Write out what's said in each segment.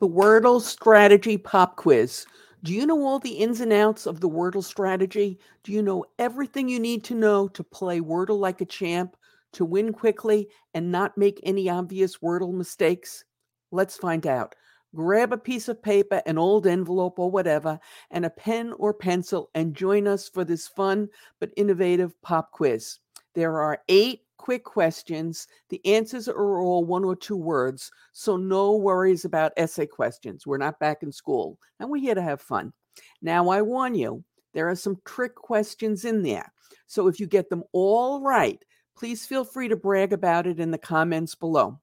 The Wordle Strategy Pop Quiz. Do you know all the ins and outs of the Wordle strategy? Do you know everything you need to know to play Wordle like a champ, to win quickly, and not make any obvious Wordle mistakes? Let's find out. Grab a piece of paper, an old envelope, or whatever, and a pen or pencil, and join us for this fun but innovative pop quiz. There are eight quick questions. The answers are all one or two words, so no worries about essay questions. We're not back in school, and we're here to have fun. Now, I warn you, there are some trick questions in there. So if you get them all right, please feel free to brag about it in the comments below.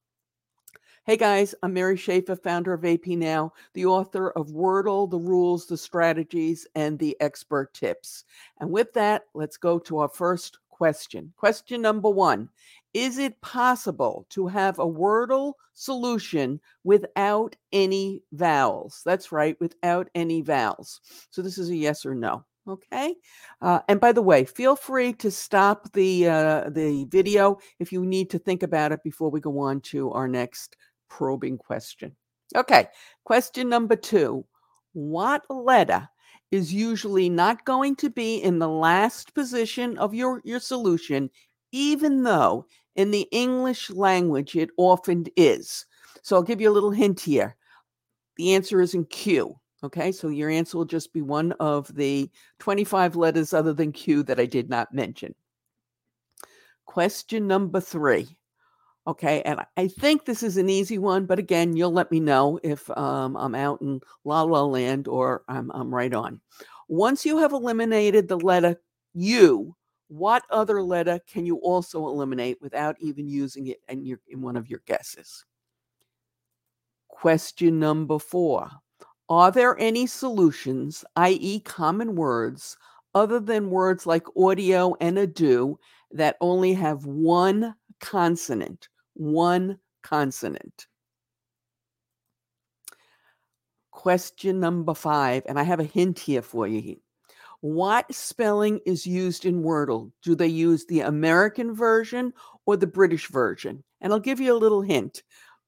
Hey guys, I'm Mary Schaeffer, founder of AP Now, the author of Wordle, the rules, the strategies, and the expert tips. And with that, let's go to our first question. Question number one Is it possible to have a Wordle solution without any vowels? That's right, without any vowels. So this is a yes or no. Okay. Uh, and by the way, feel free to stop the uh, the video if you need to think about it before we go on to our next probing question. Okay, question number two What letter is usually not going to be in the last position of your, your solution, even though in the English language it often is? So I'll give you a little hint here. The answer is in Q. Okay, so your answer will just be one of the 25 letters other than Q that I did not mention. Question number three Okay, and I think this is an easy one, but again, you'll let me know if um, I'm out in La La Land or I'm, I'm right on. Once you have eliminated the letter U, what other letter can you also eliminate without even using it in, your, in one of your guesses? Question number four Are there any solutions, i.e., common words, other than words like audio and ado, that only have one consonant? One consonant. Question number five, and I have a hint here for you. What spelling is used in Wordle? Do they use the American version or the British version? And I'll give you a little hint.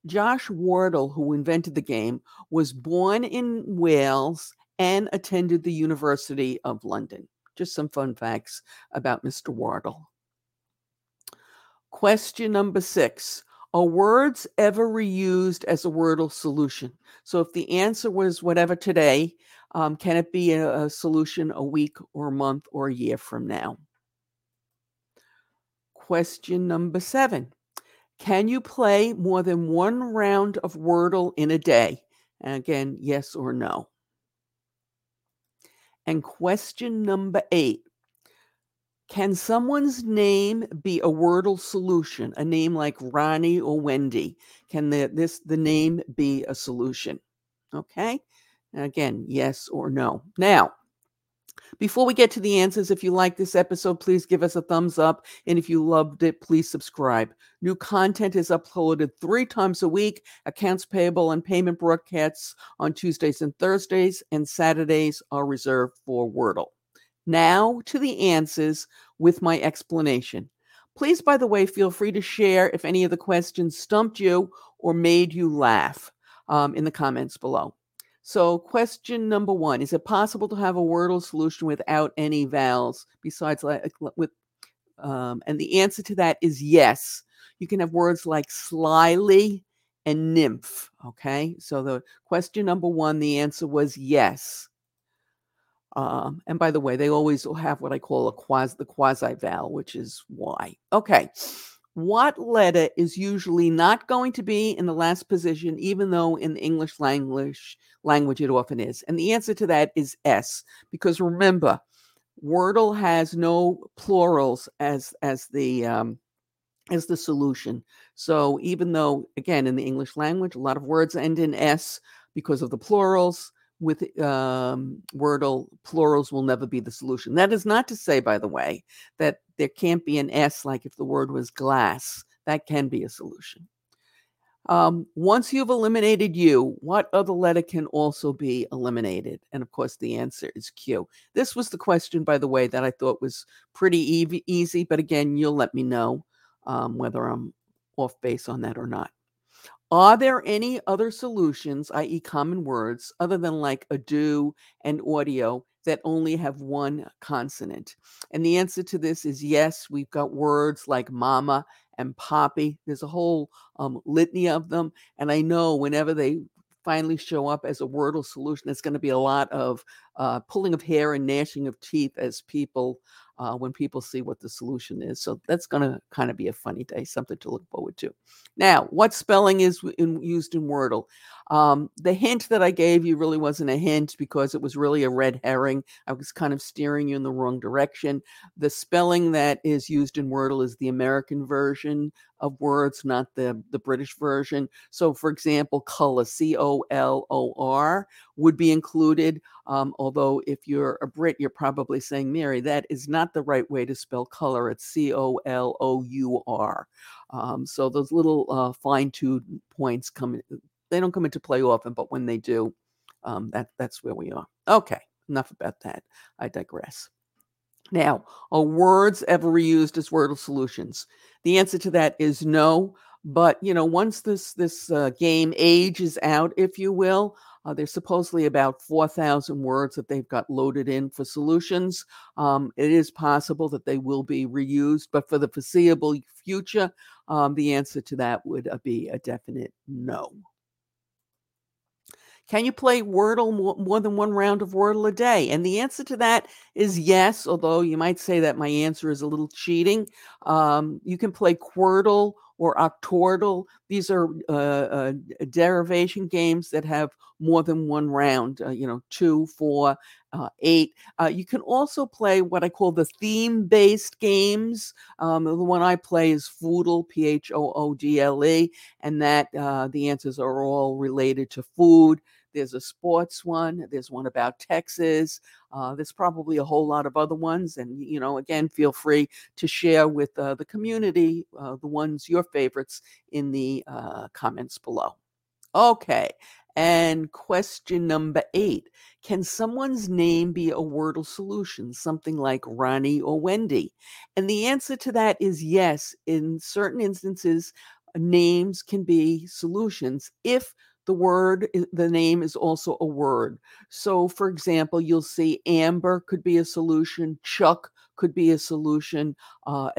Josh Wardle, who invented the game, was born in Wales and attended the University of London. Just some fun facts about Mr. Wardle. Question number six Are words ever reused as a Wordle solution? So if the answer was whatever today, um, can it be a, a solution a week or a month or a year from now? Question number seven Can you play more than one round of Wordle in a day? And again, yes or no. And question number eight can someone's name be a Wordle solution? A name like Ronnie or Wendy? Can the, this the name be a solution? Okay. Again, yes or no. Now, before we get to the answers, if you like this episode, please give us a thumbs up. And if you loved it, please subscribe. New content is uploaded three times a week accounts payable and payment broadcasts on Tuesdays and Thursdays, and Saturdays are reserved for Wordle. Now to the answers with my explanation. Please, by the way, feel free to share if any of the questions stumped you or made you laugh um, in the comments below. So, question number one Is it possible to have a Wordle solution without any vowels besides like with? Um, and the answer to that is yes. You can have words like slyly and nymph. Okay. So, the question number one, the answer was yes. Um, and by the way, they always have what I call a quasi the quasi vowel, which is Y. Okay. What letter is usually not going to be in the last position, even though in the English language language it often is? And the answer to that is S, because remember, Wordle has no plurals as as the um, as the solution. So even though, again, in the English language, a lot of words end in S because of the plurals, with um, Wordle, plurals will never be the solution. That is not to say, by the way, that there can't be an S like if the word was glass. That can be a solution. Um, once you've eliminated U, what other letter can also be eliminated? And of course, the answer is Q. This was the question, by the way, that I thought was pretty easy. But again, you'll let me know um, whether I'm off base on that or not. Are there any other solutions, i.e., common words, other than like ado and audio that only have one consonant? And the answer to this is yes. We've got words like mama and poppy. There's a whole um, litany of them. And I know whenever they finally show up as a wordle solution, it's going to be a lot of uh, pulling of hair and gnashing of teeth as people uh, when people see what the solution is. So that's going to kind of be a funny day, something to look forward to. Now, what spelling is in, used in Wordle? Um, the hint that I gave you really wasn't a hint because it was really a red herring. I was kind of steering you in the wrong direction. The spelling that is used in Wordle is the American version of words, not the, the British version. So, for example, color, C O L O R, would be included. Um, although, if you're a Brit, you're probably saying, Mary, that is not the right way to spell color. It's C O L O U R. Um, so, those little uh, fine tuned points come in, they don't come into play often, but when they do, um, that, that's where we are. Okay, enough about that. I digress. Now, are words ever reused as Wordle solutions? The answer to that is no. But you know, once this this uh, game ages out, if you will, uh, there's supposedly about 4,000 words that they've got loaded in for solutions. Um, it is possible that they will be reused, but for the foreseeable future, um, the answer to that would uh, be a definite no. Can you play Wordle more, than one round of Wordle a day? And the answer to that is yes, although you might say that my answer is a little cheating. Um, you can play Quordle or Octordle. These are uh, uh, derivation games that have more than one round, uh, you know, two, four, uh, eight. Uh, you can also play what I call the theme based games. Um, the one I play is Phoodle, P H O O D L E, and that uh, the answers are all related to food. There's a sports one. There's one about Texas. Uh, there's probably a whole lot of other ones. And, you know, again, feel free to share with uh, the community uh, the ones, your favorites, in the uh, comments below. Okay. And question number eight Can someone's name be a Wordle solution, something like Ronnie or Wendy? And the answer to that is yes. In certain instances, names can be solutions if the word, the name is also a word. So, for example, you'll see Amber could be a solution, Chuck could be a solution, uh,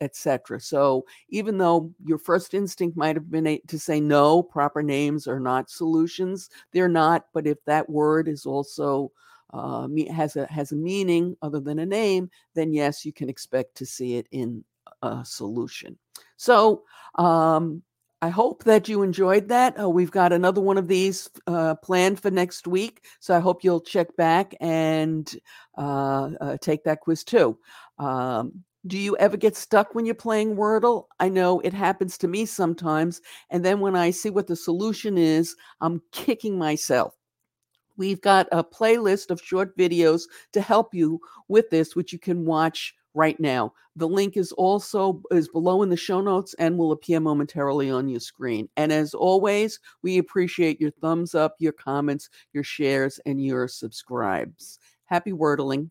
etc. So, even though your first instinct might have been to say no, proper names are not solutions, they're not. But if that word is also uh, has a has a meaning other than a name, then yes, you can expect to see it in a solution. So, um, I hope that you enjoyed that. Uh, we've got another one of these uh, planned for next week. So I hope you'll check back and uh, uh take that quiz too. Um, do you ever get stuck when you're playing Wordle? I know it happens to me sometimes. And then when I see what the solution is, I'm kicking myself. We've got a playlist of short videos to help you with this, which you can watch right now. The link is also is below in the show notes and will appear momentarily on your screen. And as always, we appreciate your thumbs up, your comments, your shares, and your subscribes. Happy wordling.